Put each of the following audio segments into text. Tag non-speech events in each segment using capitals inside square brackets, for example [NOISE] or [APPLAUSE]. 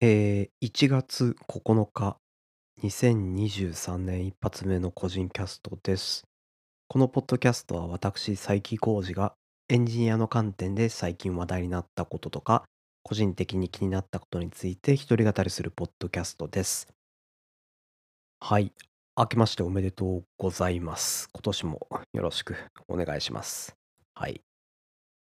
えー、1月9日、2023年一発目の個人キャストです。このポッドキャストは私、佐伯浩二がエンジニアの観点で最近話題になったこととか、個人的に気になったことについて一人語りするポッドキャストです。はい。明けましておめでとうございます。今年もよろしくお願いします。はい。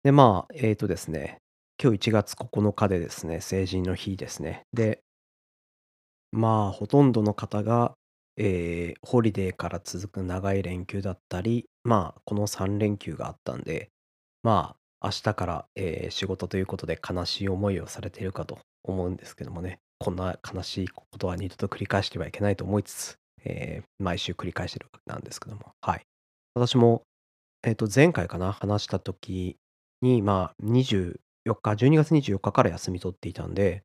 で、まあ、えーとですね、今日1月9日でですね、成人の日ですね。で、まあ、ほとんどの方が、えーホリデーから続く長い連休だったり、まあ、この3連休があったんで、まあ、明日から、えー仕事ということで悲しい思いをされているかと思うんですけどもね、こんな悲しいことは二度と繰り返してはいけないと思いつつ、えー毎週繰り返してるわけなんですけども、はい。私も、えっと、前回かな、話した時に、まあ、4日、12月24日から休み取っていたんで、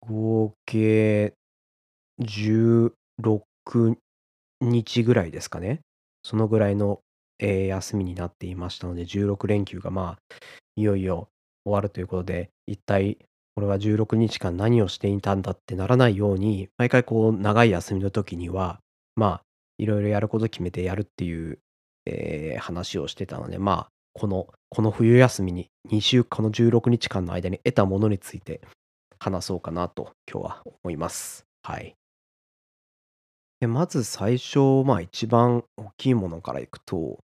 合計16日ぐらいですかね。そのぐらいの、えー休みになっていましたので、16連休がまあ、いよいよ終わるということで、一体俺は16日間何をしていたんだってならないように、毎回こう長い休みの時には、まあ、いろいろやること決めてやるっていう、えー話をしてたので、まあ、このこの冬休みに2週この16日間の間に得たものについて話そうかなと今日は思います。はい。で、まず最初、まあ、一番大きいものからいくと、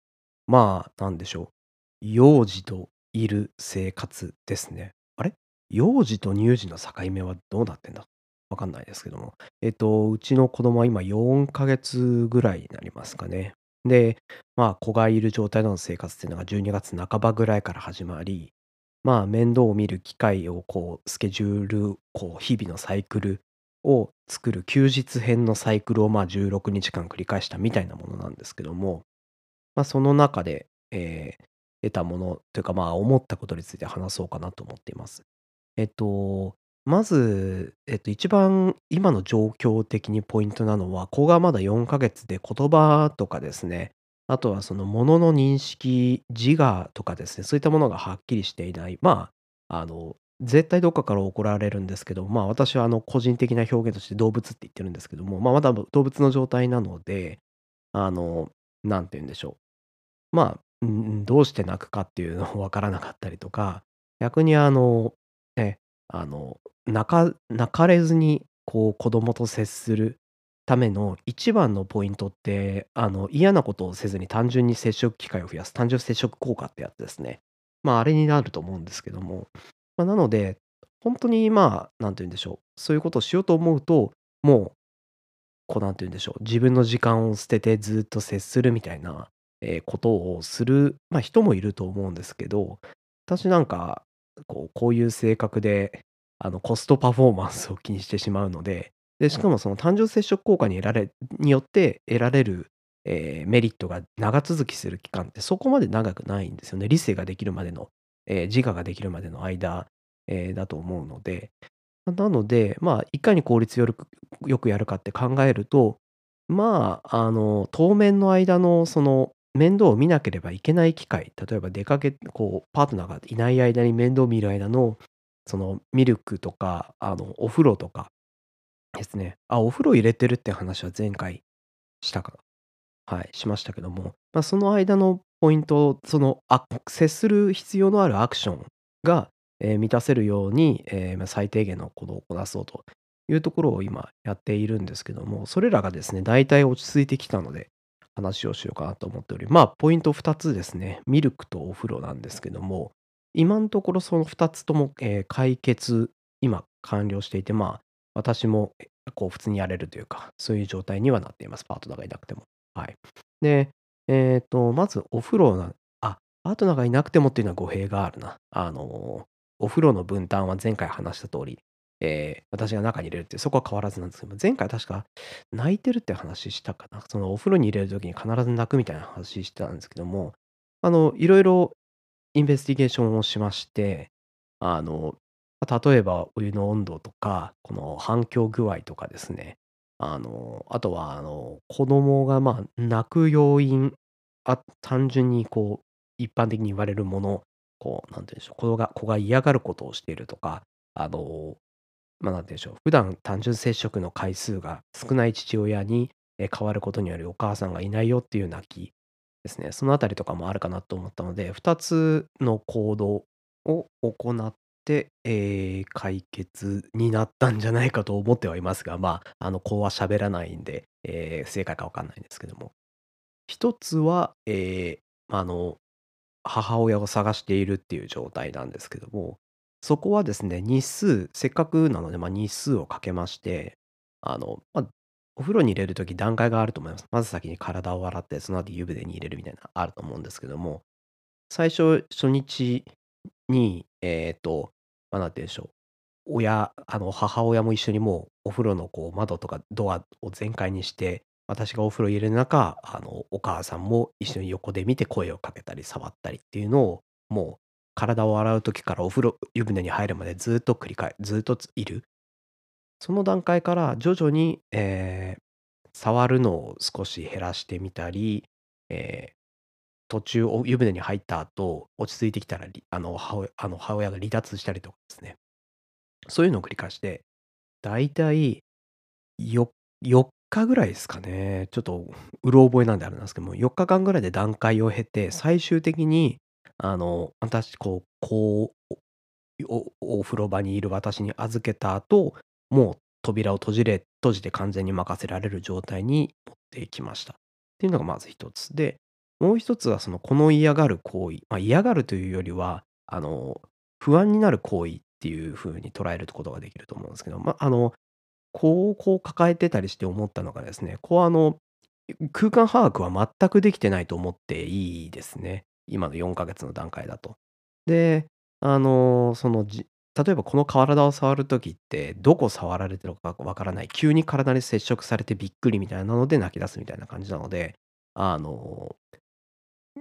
まあ、なんでしょう。幼児といる生活ですね。あれ？幼児と乳児の境目はどうなってんだ？わかんないですけども。えっと、うちの子供は今4ヶ月ぐらいになりますかね。で、まあ、子がいる状態での生活っていうのが12月半ばぐらいから始まり、まあ、面倒を見る機会をこうスケジュール、こう日々のサイクルを作る休日編のサイクルをまあ16日間繰り返したみたいなものなんですけども、まあ、その中で、えー得たものというか、まあ、思ったことについて話そうかなと思っています。えっと、まず、えっと、一番今の状況的にポイントなのは、子がまだ4ヶ月で言葉とかですね、あとはそのものの認識、自我とかですね、そういったものがはっきりしていない。まあ、あの、絶対どっかから怒られるんですけど、まあ、私はあの個人的な表現として動物って言ってるんですけども、まあ、まだ動物の状態なので、あの、なんて言うんでしょう。まあ、どうして泣くかっていうのもわからなかったりとか、逆にあの、え、あの、泣か泣かれずにこう子供と接するための一番のポイントって、あの、嫌なことをせずに単純に接触機会を増やす、単純接触効果ってやつですね。まあ、あれになると思うんですけども、まあ、なので、本当にまあ、なんて言うんでしょう、そういうことをしようと思うと、もう、こうなんて言うんでしょう、自分の時間を捨ててずっと接するみたいな、ことをする、ま、人もいると思うんですけど、私なんか、こうこういう性格で、あの、コストパフォーマンスを気にしてしまうので、で、しかもその単純接触効果に得られによって得られる、え、メリットが長続きする期間ってそこまで長くないんですよね。理性ができるまでの、え、自我ができるまでの間、え、だと思うので。なので、まあ、いかに効率よるくよくやるかって考えると、まあ、あの、当面の間のその面倒を見なければいけない機会、例えば出かけこう、パートナーがいない間に面倒を見る間の、そのミルクとか、あの、お風呂とかですね。あ、お風呂入れてるって話は前回したかなはい、しましたけども、まあ、その間のポイント、その、あ接する必要のあるアクションが、え、満たせるように、え、ま、最低限のことをこなそうというところを今やっているんですけども、それらがですね、大体落ち着いてきたので、話をしようかなと思っており、まあ、ポイント2つですね。ミルクとお風呂なんですけども、今んところその2つとも、えー解決、今完了していて、まあ、私も、え、こう普通にやれるというか、そういう状態にはなっています。パートナーがいなくても。はい。で、えっと、まずお風呂なあ、パートナーがいなくてもっていうのは語弊があるな。あの、お風呂の分担は前回話した通り、えー私が中に入れるって、そこは変わらずなんですけども、前回確か泣いてるって話したかな。そのお風呂に入れる時に必ず泣くみたいな話したんですけども、あの、いろいろインベスティゲーションをしまして、あの、例えばお湯の温度とか、この反響具合とかですね。あの、あとは、あの、子供が、まあ、泣く要因、あ単純にこう、一般的に言われるもの、こう、なんて言うんでしょう、子が子が嫌がることをしているとか、あのまあ、なんて言うんでしょう、普段単純接触の回数が少ない父親に、え、変わることによりお母さんがいないよっていう泣きですね。そのあたりとかもあるかなと思ったので、2つの行動を行って、ええ、解決になったんじゃないかと思ってはいますが、まあ、あの、子は喋らないんで、ええ、正解か分かんないんですけども。一つは、ええ、あの、母親を探しているっていう状態なんですけども、そこはですね、日数、せっかくなので、まあ、日数をかけまして、あの、まあ、お風呂に入れる時段階があると思います。まず先に体を洗って、その後湯船に入れるみたいな、あると思うんですけども、最初、初日に、えっと、ま、なんて言うんでしょう、親あの、母親も一緒にもうお風呂のこう窓とかドアを全開にして、私がお風呂入れる中、あの、お母さんも一緒に横で見て声をかけたり触ったりっていうのを、もう体を洗う時からお風呂湯船に入るまでずっと繰り返ずっといる。その段階から徐々に、ええ、触るのを少し減らしてみたり、ええ、途中お湯船に入った後、落ち着いてきたら、あの、母親が離脱したりとかですね。そういうのを繰り返して、だいたい、よ4日ぐらいですかね。ちょっとうろ覚えなんであれなんですけども、4日間ぐらいで段階を経て、最終的に、あの、私こうこう、お風呂場にいる私に預けた後、もう扉を閉じれ閉じて完全に任せられる状態に持っていきました。っていうのがまず一つ。で、もう一つはその、この嫌がる行為、ま、嫌がるというよりは、あの、不安になる行為っていう風に捉えることができると思うんですけど、ま、あの、子をこう抱えてたりして思ったのがですね、子はあの、空間把握は全くできてないと思っていいですね。今の4ヶ月の段階だと。で、あの、その、例えばこの体を触る時って、どこ触られてるか分からない、急に体に接触されてびっくりみたいなので泣き出すみたいな感じなので、あの、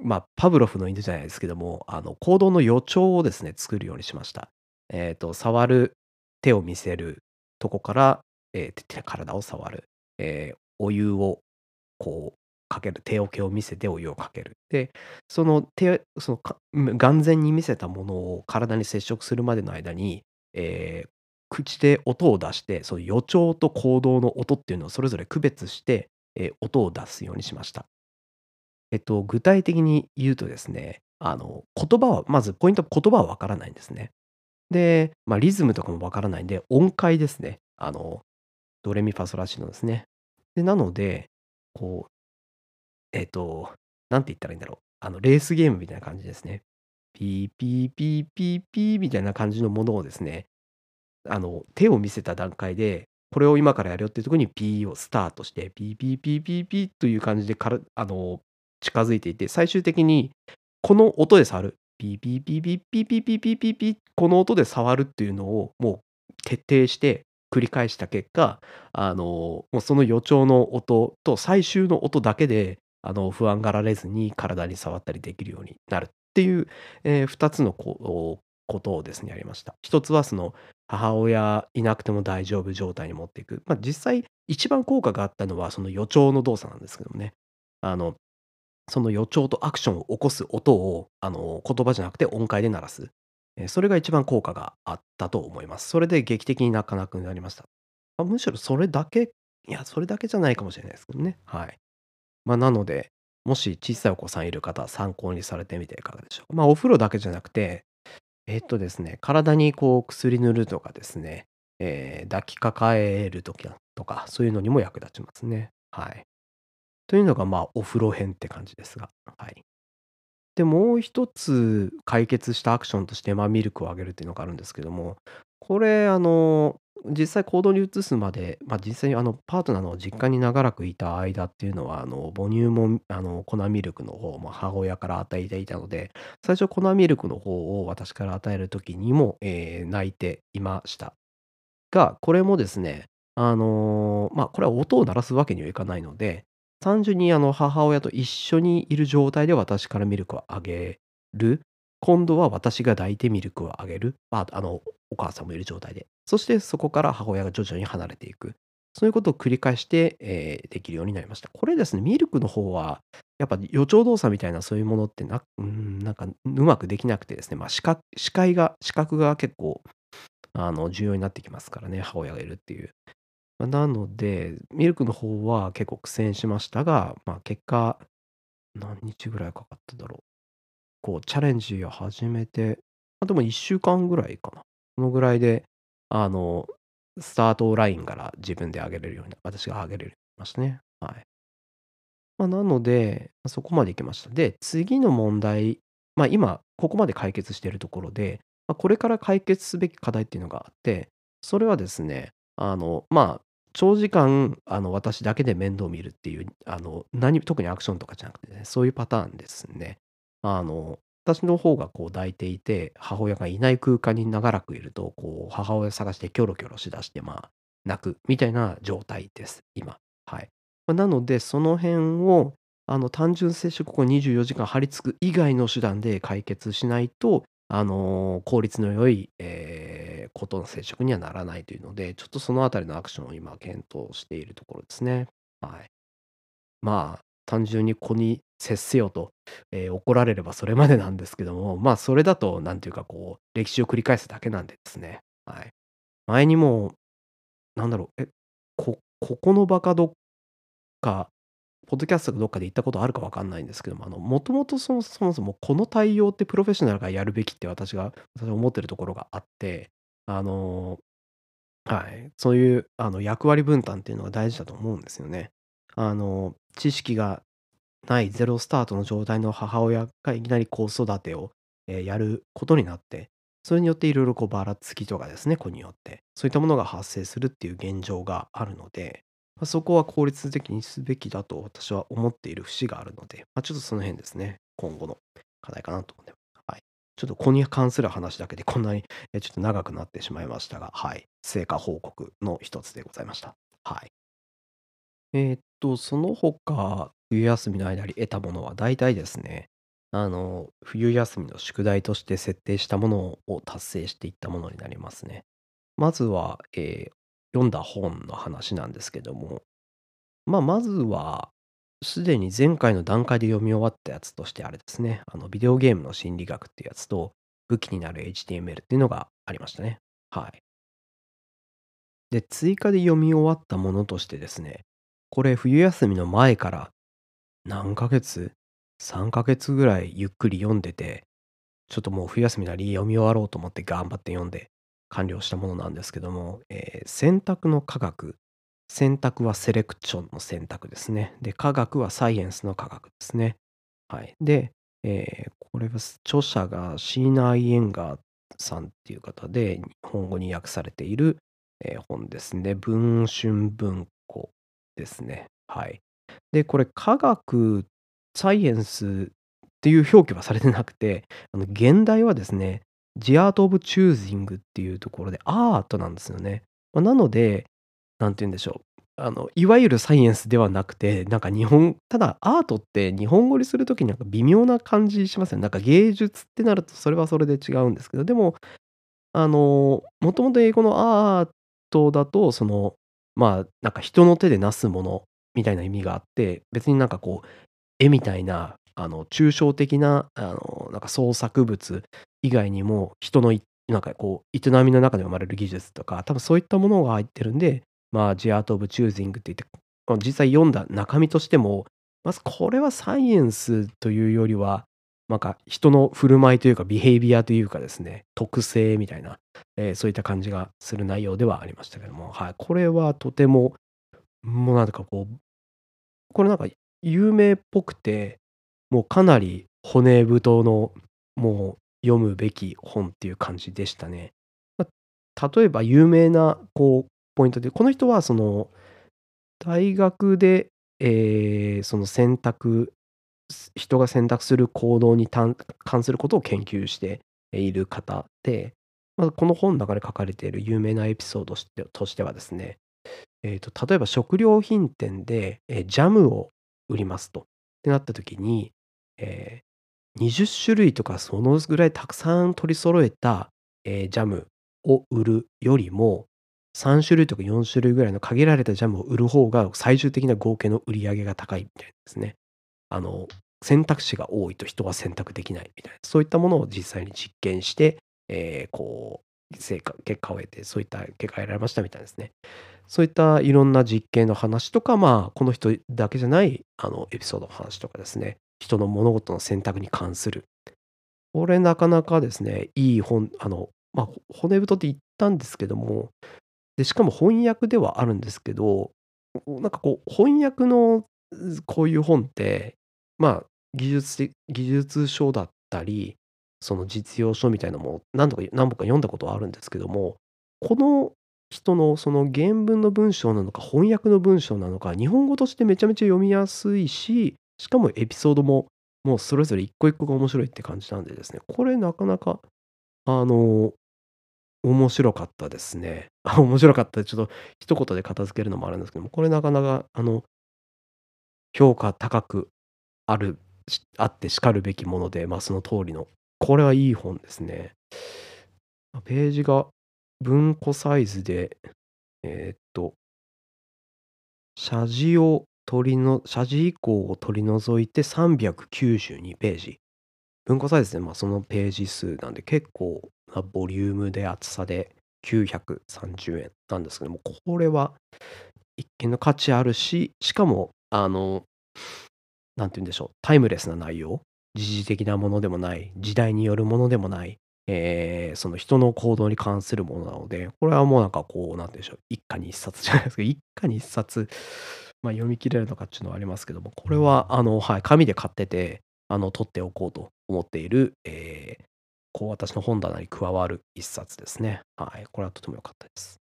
まあ、パブロフの犬じゃないですけども、あの、行動の予兆をですね、作るようにしました。えっと、触る、手を見せるとこから、ええ、てて体を触る、ええ、お湯をこうかける、手桶を見せてお湯をかける。で、その手その、眼前に見せたものを体に接触するまでの間に、ええ、口で音を出して、その予兆と行動の音っていうのをそれぞれ区別して、え、音を出すようにしました。えっと、具体的に言うとですね、あの、言葉はまずポイント言葉は分からないんですね。で、まあ、リズムとかも分からないんで、音階ですね。あの、ドレミファソラシドですね。で、なので、こうえっと、なんて言ったらいいんだろう。あの、レースゲームみたいな感じですね。ピーピーピーピーピーみたいな感じのものをですね、あの、手を見せた段階で、これを今からやるよっていうところにピーをスタートして、ピーピーピーピーピーという感じでからあの、近づいていて、最終的にこの音で触る、ピーピーピーピーピーピーピーピーピーピー、この音で触るっていうのをもう徹底して繰り返した結果、あの、もうその予兆の音と最終の音だけであの、不安がられずに体に触ったりできるようになるっていう、ええ、2つのこことをですね、やりました。1つはその、母親いなくても大丈夫状態に持っていく。ま、実際一番効果があったのはその予兆の動作なんですけどもね。あの、その予兆とアクションを起こす音を、あの、言葉じゃなくて音階で鳴らす。それが一番効果があったと思います。それで劇的に泣かなくなりました。むしろそれだけいや、それだけじゃないかもしれないですけどね。はい。ま、なので、もし小さいお子さんいる方は参考にされてみていかがでしょう。まあ、お風呂だけじゃなくて、えっとですね、体にこう薬塗るとかですね、ええ、抱きかかえる時だとか、そういうのにも役立ちますね。はい。というのが、まあ、お風呂編って感じですが、はい。で、もう一つ解決したアクションとして、まあ、ミルクをあげるっていうのがあるんですけども、これあの、実際行動に移すまで、ま、実際にあの、パートナーの実家に長らくいた間っていうのは、あの、母乳もあの、粉ミルクの方も母親から与えていたので、最初粉ミルクの方を私から与える時にも、ええ、泣いていました。が、これもですね、あの、ま、これは音を鳴らすわけにはいかないので、単純にあの、母親と一緒にいる状態で私からミルクをあげる。今度は私が抱いてミルクをあげる。ま、あの、お母さんもいる状態で。そしてそこから母親が徐々に離れていく。そういうことを繰り返して、ええ、できるようになりました。これですね、ミルクの方は、やっぱ予兆動作みたいなそういうものってなうん、なんかうまくできなくてですね、ま、しか視界が視覚が結構あの、重要になってきますからね、母親がいるっていう。まあ、なので、ミルクの方は結構苦戦しましたが、まあ、結果、何日ぐらいかかっただろうう。こうチャレンジを始めて、ま、でも1週間ぐらいかな。そのぐらいで、あの、スタートラインから自分で上げれるように私が上げれるようになりましたね。はい。ま、なので、そこまでいけました。で、次の問題、まあ、今ここまで解決しているところで、ま、これから解決すべき課題っていうのがあって、それはですね、あの、まあ、長時間、あの、私だけで面倒を見るっていう、あの、何特にアクションとかじゃなくてね、そういうパターンですね。あの、私の方がこう抱いていて、母親がいない空間に長らくいると、こう母親探してキョロキョロしだして、まあ、泣くみたいな状態です、今。はい。なので、その辺を、あの、単純接触後24時間張り付く以外の手段で解決しないと、あの、効率の良い、ええ、子との接触にはならないというので、ちょっとそのあたりのアクションを今検討しているところですね。はい。まあ、単純に子に接せよと、ええ、怒られればそれまでなんですけども、まあ、それだとなんていうかこう、歴史を繰り返すだけなんでですね。はい。前にも、なんだろう、え、こここの場かどっか、ポッドキャストかどっかで言ったことあるか分かんないんですけども、あの、もともとそもそもこの対応ってプロフェッショナルがやるべきって私が私思ってるところがあって、あのはい、そういうあの役割分担っていうのが大事だと思うんですよね。あの、知識がないゼロスタートの状態の母親がいきなり子育てを、え、やることになって、それによっていろいろこうばらつきとかですね、子によって、そういったものが発生するっていう現状があるので、ま、そこは効率的にすべきだと私は思っている節があるので、ま、ちょっとその辺ですね、今後の課題かなと思ってます。はい。ちょっと子に関する話だけでこんなに、ちょっと長くなってしまいましたが、はい、成果報告の一つでございました。はい。えっと、その他、冬休みの間に得たものは大体ですね、あの、冬休みの宿題として設定したものを達成していったものになりますね。まずは、ええ、読んだ本の話なんですけども、まあ、まずは、すでに前回の段階で読み終わったやつとしてあれですね、あの、ビデオゲームの心理学っていうやつと、武器になる HTML っていうのがありましたね。はい。で、追加で読み終わったものとしてですね、これ冬休みの前から何ヶ月、3ヶ月ぐらいゆっくり読んでて、ちょっともう冬休みなり読み終わろうと思って頑張って読んで完了したものなんですけども、ええ、選択の科学。選択はセレクションの選択ですね。で、科学はサイエンスの科学ですね。はい。で、ええ、これは著者がシーナ・アイエンガーさんっていう方で、日本語に訳されている、え、本ですね。文春文庫ですね。はい。で、これ科学、サイエンスっていう表記はされてなくて、あの、現代はですね、The Art of Choosing っていうところでアートなんですよね。まあ、なので、何て言うんでしょう、あの、いわゆるサイエンスではなくて、なんか日本ただアートって日本語にする時になんか微妙な感じしますよね。なんか芸術ってなるとそれはそれで違うんですけど、でも、あの、もともと英語のアートだと、その、まあ、なんか人の手で成すものみたいな意味があって、別になんかこう、絵みたいな、あの、抽象的な、あの、なんか創作物以外にも、人のなんかこう、営みの中で生まれる技術とか、多分そういったものが入ってるんで、まあ、The Art of Choosing って言って、実際読んだ中身としても、まずこれはサイエンスというよりは、なんか人の振る舞いというか、ビヘイビアというかですね、特性みたいな、ええ、そういった感じがする内容ではありましたけども、はい。これはとても、もうなんかこうこれなんか有名っぽくて、もうかなり骨太の、もう読むべき本っていう感じでしたね。ま、例えば有名なこうポイントで、この人はその、大学で、ええ、その選択人が選択する行動に関することを研究している方で、ま、この本の中で書かれている有名なエピソードとしてはですね、ええと、例えば食料品店で、え、ジャムを売りますと。ってなった時に、ええ、20種類とかそのぐらいたくさん取り揃えた、ええ、ジャムを売るよりも、3種類とか4種類ぐらいの限られたジャムを売る方が最終的な合計の売り上げが高いみたいですね。あの、選択肢が多いと人は選択できないみたいな、そういったものを実際に実験して、ええ、こう成果結果を得て、そういった結果が得られましたみたいですね。そういったいろんな実験の話とか、まあ、この人だけじゃない、あの、エピソードの話とかですね、人の物事の選択に関する。これなかなかですね、いい本、あの、まあ、骨太って言ったんですけども、で、しかも翻訳ではあるんですけど、なんかこう、翻訳のこういう本って、まあ、技術的技術書だったり、その実用書みたいなのも何度か何本か読んだことはあるんですけども、この人のその原文の文章なのか翻訳の文章なのか、日本語としてめちゃめちゃ読みやすいし、しかもエピソードももうそれぞれ一個一個が面白いって感じなんでですね、これなかなか、あの、面白かったですね。[LAUGHS] 面白かった。ちょっと一言で片付けるのもあるんですけども、これなかなか、あの、評価高くある、あってしかるべきもので、まあ、その通りの、これはいい本ですね。ページが文庫サイズで、えーっと、謝辞を取りの、謝辞以降を取り除いて392ページ。文庫サイズで、まあ、そのページ数なんで結構なボリュームで厚さで930円なんですけども、これは一見の価値あるし、しかも、あの、なんて言うんでしょう、タイムレスな内容、時事的なものでもない、時代によるものでもない、えー、その人の行動に関するものなので、これはもうなんかこう、なんて言うんでしょう、一家に一冊じゃないですか、一家に一冊、まあ、読み切れるのかっていうのはありますけども、これは、あの、はい、紙で買ってて、あの、取っておこうと思っている、えー、こう、私の本棚に加わる一冊ですね。はい、これはとても良かったです。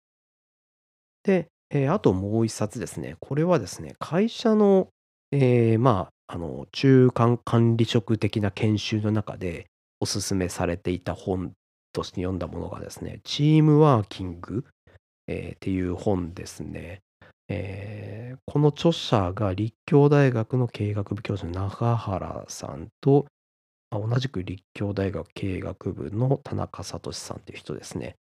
で、えー、あともう一冊ですね。これはですね、会社の、えー、まあ、あの、中間管理職的な研修の中でおすすめされていた本として読んだものがですね、チームワーキング、えー、っていう本ですね。えー、この著者が立教大学の経営学部教授の中原さんと、同じく立教大学経営学部の田中聡さんという人ですね。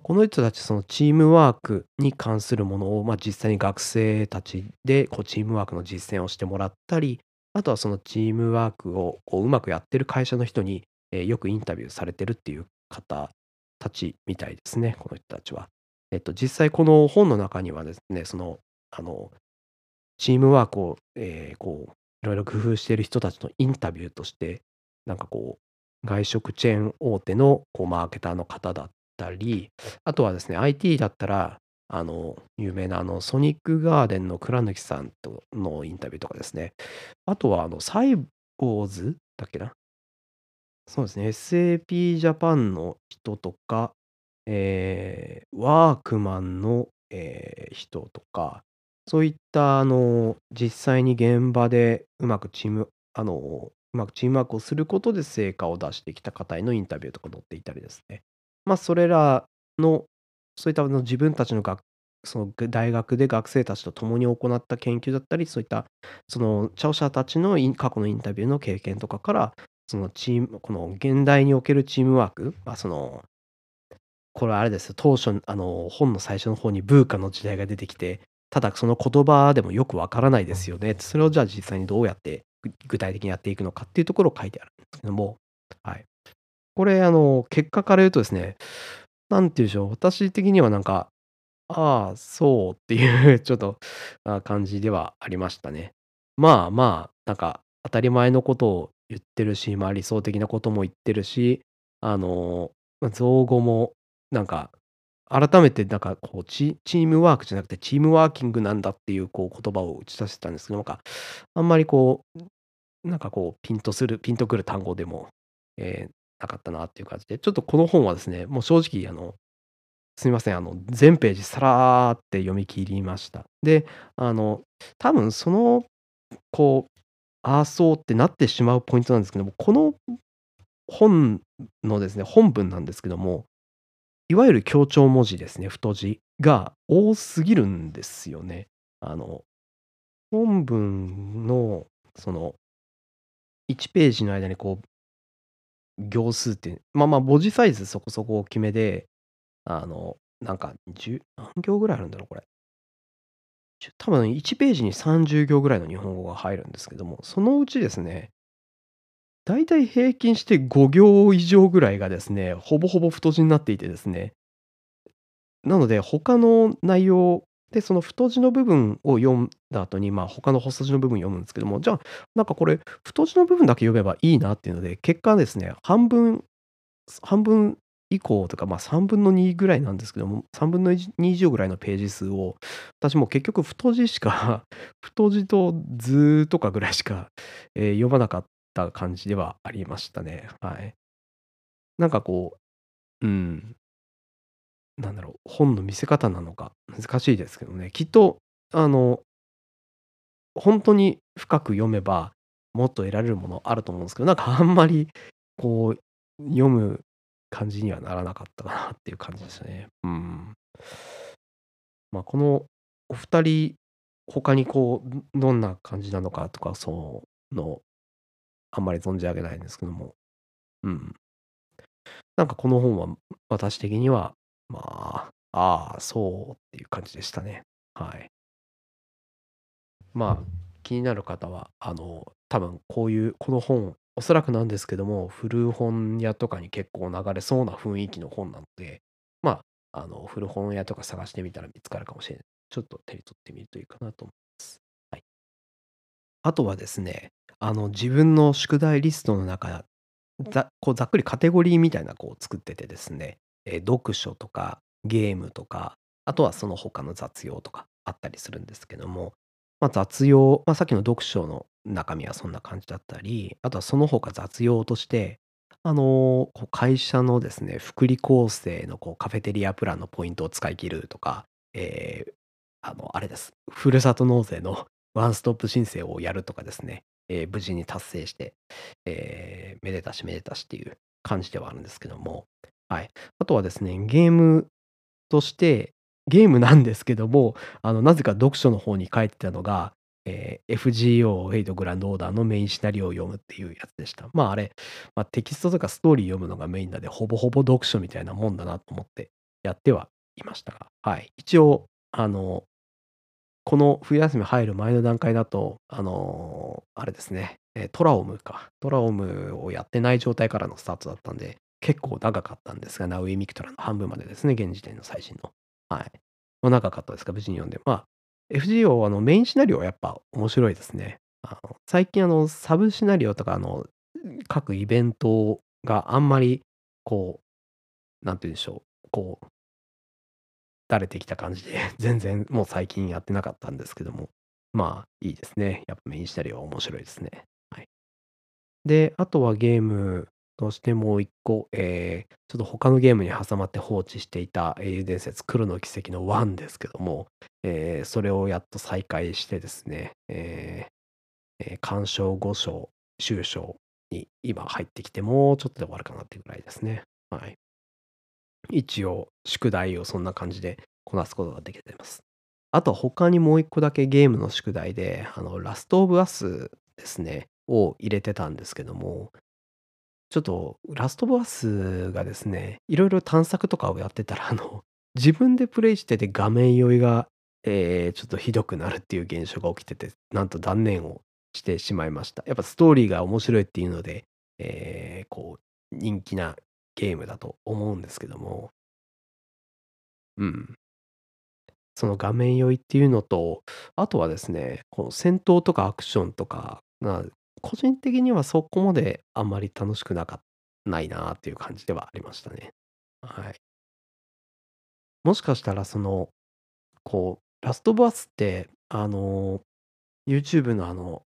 この人たちそのチームワークに関するものを、まあ、実際に学生たちでこうチームワークの実践をしてもらったりあとはそのチームワークをこううまくやってる会社の人に、え、よくインタビューされてるっていう方たちみたいですねこの人たちは。えっと、実際この本の中にはですね、その、あの、チームワークを、えー、こう、いろいろ工夫している人たちのインタビューとして、なんかこう、外食チェーン大手のこうマーケターの方だったり、あとはですね、IT だったら、あの、有名なあの、ソニックガーデンの倉貫さんとのインタビューとかですね。あとは、あの、サイボーズだっけなそうですね、SAP ジャパンの人とか、えー、ワークマンの、えー、人とか、そういったあの実際に現場でうまくチームあのうまくチームワークをすることで成果を出してきた方へのインタビューとか載っていたりですね。まあそれらのそういったの自分たちの学その大学で学生たちと共に行った研究だったりそういったその著者たちの過去のインタビューの経験とかからそのチームこの現代におけるチームワーク、まあ、そのこれあれです当初、あの、本の最初の方にブーカの時代が出てきて、ただその言葉でもよくわからないですよね。それをじゃあ実際にどうやって具体的にやっていくのかっていうところを書いてあるんですけども、はい。これ、あの、結果から言うとですね、なんて言うんでしょう、私的にはなんか、ああ、そうっていう [LAUGHS] ちょっと感じではありましたね。まあまあ、なんか当たり前のことを言ってるし、まあ理想的なことも言ってるし、あの、造語もなんか、改めてなんかこうチ、チームワークじゃなくてチームワーキングなんだっていうこう言葉を打ち出してたんですけど、なんか、あんまりこう、なんかこう、ピンとする、ピンとくる単語でも、えー、なかったなっていう感じで、ちょっとこの本はですね、もう正直、あの、すみません、あの、全ページさらーって読み切りました。で、あの、多分その、こう、ああそうってなってしまうポイントなんですけども、この本のですね、本文なんですけども、いわゆる強調文字ですね、太字が多すぎるんですよね。あの、本文の、その、1ページの間にこう、行数って、まあまあ文字サイズそこそこ大きめで、あの、なんか10、何行ぐらいあるんだろう、これ。多分1ページに30行ぐらいの日本語が入るんですけども、そのうちですね、だいたい平均して5行以上ぐらいがですね、ほぼほぼ太字になっていてですね。なので、他の内容で、その太字の部分を読んだ後に、まあ、他の細字の部分読むんですけども、じゃあ、なんかこれ、太字の部分だけ読めばいいなっていうので、結果ですね、半分半分以降とか、まあ、3分の2ぐらいなんですけども、3分の2以上ぐらいのページ数を、私も結局太字しか [LAUGHS] 太字と図とかぐらいしか、読まなかった感じではありましたね。はい。なんかこう、うん、なんだろう、本の見せ方なのか、難しいですけどね。きっと、あの、本当に深く読めば、もっと得られるものあると思うんですけど、なんかあんまり、こう、読む感じにはならなかったかなっていう感じですね。うん。まあ、このお二人、他にこう、どんな感じなのかとか、そうの、あんまり存じ上げないんですけども、うん。なんかこの本は私的には、まあ、ああ、そうっていう感じでしたね。はい。まあ、気になる方は、あの、多分こういう、この本、おそらくなんですけども、古本屋とかに結構流れそうな雰囲気の本なので、まあ、あの、古本屋とか探してみたら見つかるかもしれない。ちょっと手に取ってみるといいかなと思います。はい。あとはですね、あの、自分の宿題リストの中、ざこうざっくりカテゴリーみたいなこう作っててですね、えー読書とかゲームとか、あとはその他の雑用とかあったりするんですけども、まあ、雑用、まあ、さっきの読書の中身はそんな感じだったり、あとはその他雑用として、あのー会社のですね、福利厚生のこうカフェテリアプランのポイントを使い切るとか、えーあの、あれです。ふるさと納税の [LAUGHS] ワンストップ申請をやるとかですね、えー無事に達成して、えーめでたしめでたしっていう感じではあるんですけども、はい。あとはですね、ゲームとして、ゲームなんですけども、あの、なぜか読書の方に書いてたのが、えー FGO フェイトグランドオーダーのメインシナリオを読むっていうやつでした。まああれ、まあ、テキストとかストーリー読むのがメインなんで、ほぼほぼ読書みたいなもんだなと思ってやってはいましたが、はい。一応、あの、この冬休み入る前の段階だと、あの、あれですね、トラオムか。トラオムをやってない状態からのスタートだったんで、結構長かったんですが、ナウイ・ミクトランの半分までですね、現時点の最新の。はい。長かったですが、無事に読んで。まあ、FGO あの、メインシナリオはやっぱ面白いですね。あの、最近あの、サブシナリオとかあの、各イベントがあんまりこう、なんて言うんでしょう、こう慣れてきた感じで、[LAUGHS] 全然もう最近やってなかったんですけども、まあ、いいですね。やっぱメインシナリオは面白いですね。はい。で、あとはゲームとしてもう一個、えーちょっと他のゲームに挟まって放置していた英雄伝説黒の奇跡の1ですけども、えーそれをやっと再開してですね、えーえー鑑賞5章、終章に今入ってきて、もうちょっとで終わるかなっていうぐらいですね。はい。一応、宿題をそんな感じでこなすことができています。あと他にもう一個だけゲームの宿題で、あの、ラストオブアスですね、を入れてたんですけども、ちょっとラストオブアスがですね、いろいろ探索とかをやってたら、あの、[LAUGHS] 自分でプレイしてて画面酔いが、えーちょっとひどくなるっていう現象が起きてて、なんと断念をしてしまいました。やっぱストーリーが面白いっていうので、えーこう、人気なゲームだと思うんですけども、うん。その画面酔いっていうのと、あとはですね、この戦闘とかアクションとかが、個人的にはそこまであんまり楽しくなかないなっていう感じではありましたね。はい。もしかしたらその、こう、ラストバスって、あの、YouTube のあの、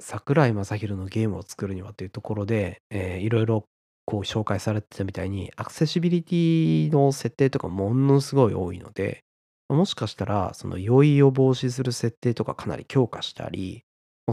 桜井正宏のゲームを作るにはというところで、えーいろいろこう紹介されてたみたいに、アクセシビリティの設定とかものすごい多いので、もしかしたら、その酔いを防止する設定とかかなり強化したり、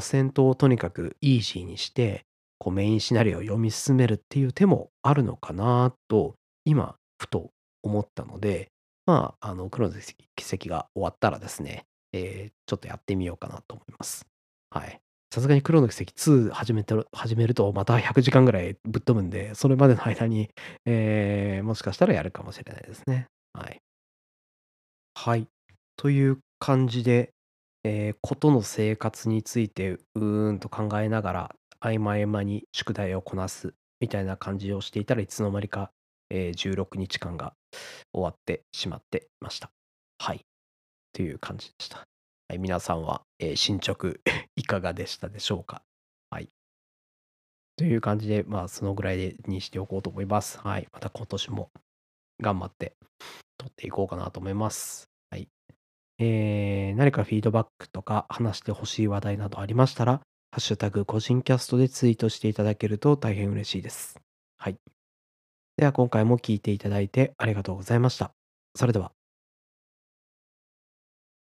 戦闘をとにかくイージーにして、こうメインシナリオを読み進めるっていう手もあるのかなと、今、ふと思ったので、まあ、あの、黒の奇跡が終わったらですね、えーちょっとやってみようかなと思います。はい。さすがに黒の奇跡2始めて始めるとまた100時間ぐらいぶっ飛ぶんで、それまでの間に、えーもしかしたらやるかもしれないですね。はい。はい。という感じで、えー、ことの生活についてうーんと考えながら、合間合間に宿題をこなすみたいな感じをしていたらいつの間にか、えー、16日間が終わってしまっていました。はい。という感じでした。はい、皆さんは、えー、進捗 [LAUGHS] いかがでしたでしょうか？はい。という感じで、まあ、そのぐらいにしておこうと思います。はい。また今年も頑張って撮っていこうかなと思います。えー、何かフィードバックとか話してほしい話題などありましたら、ハッシュタグ個人キャストでツイートしていただけると大変嬉しいです。はい。では今回も聞いていただいてありがとうございました。それでは。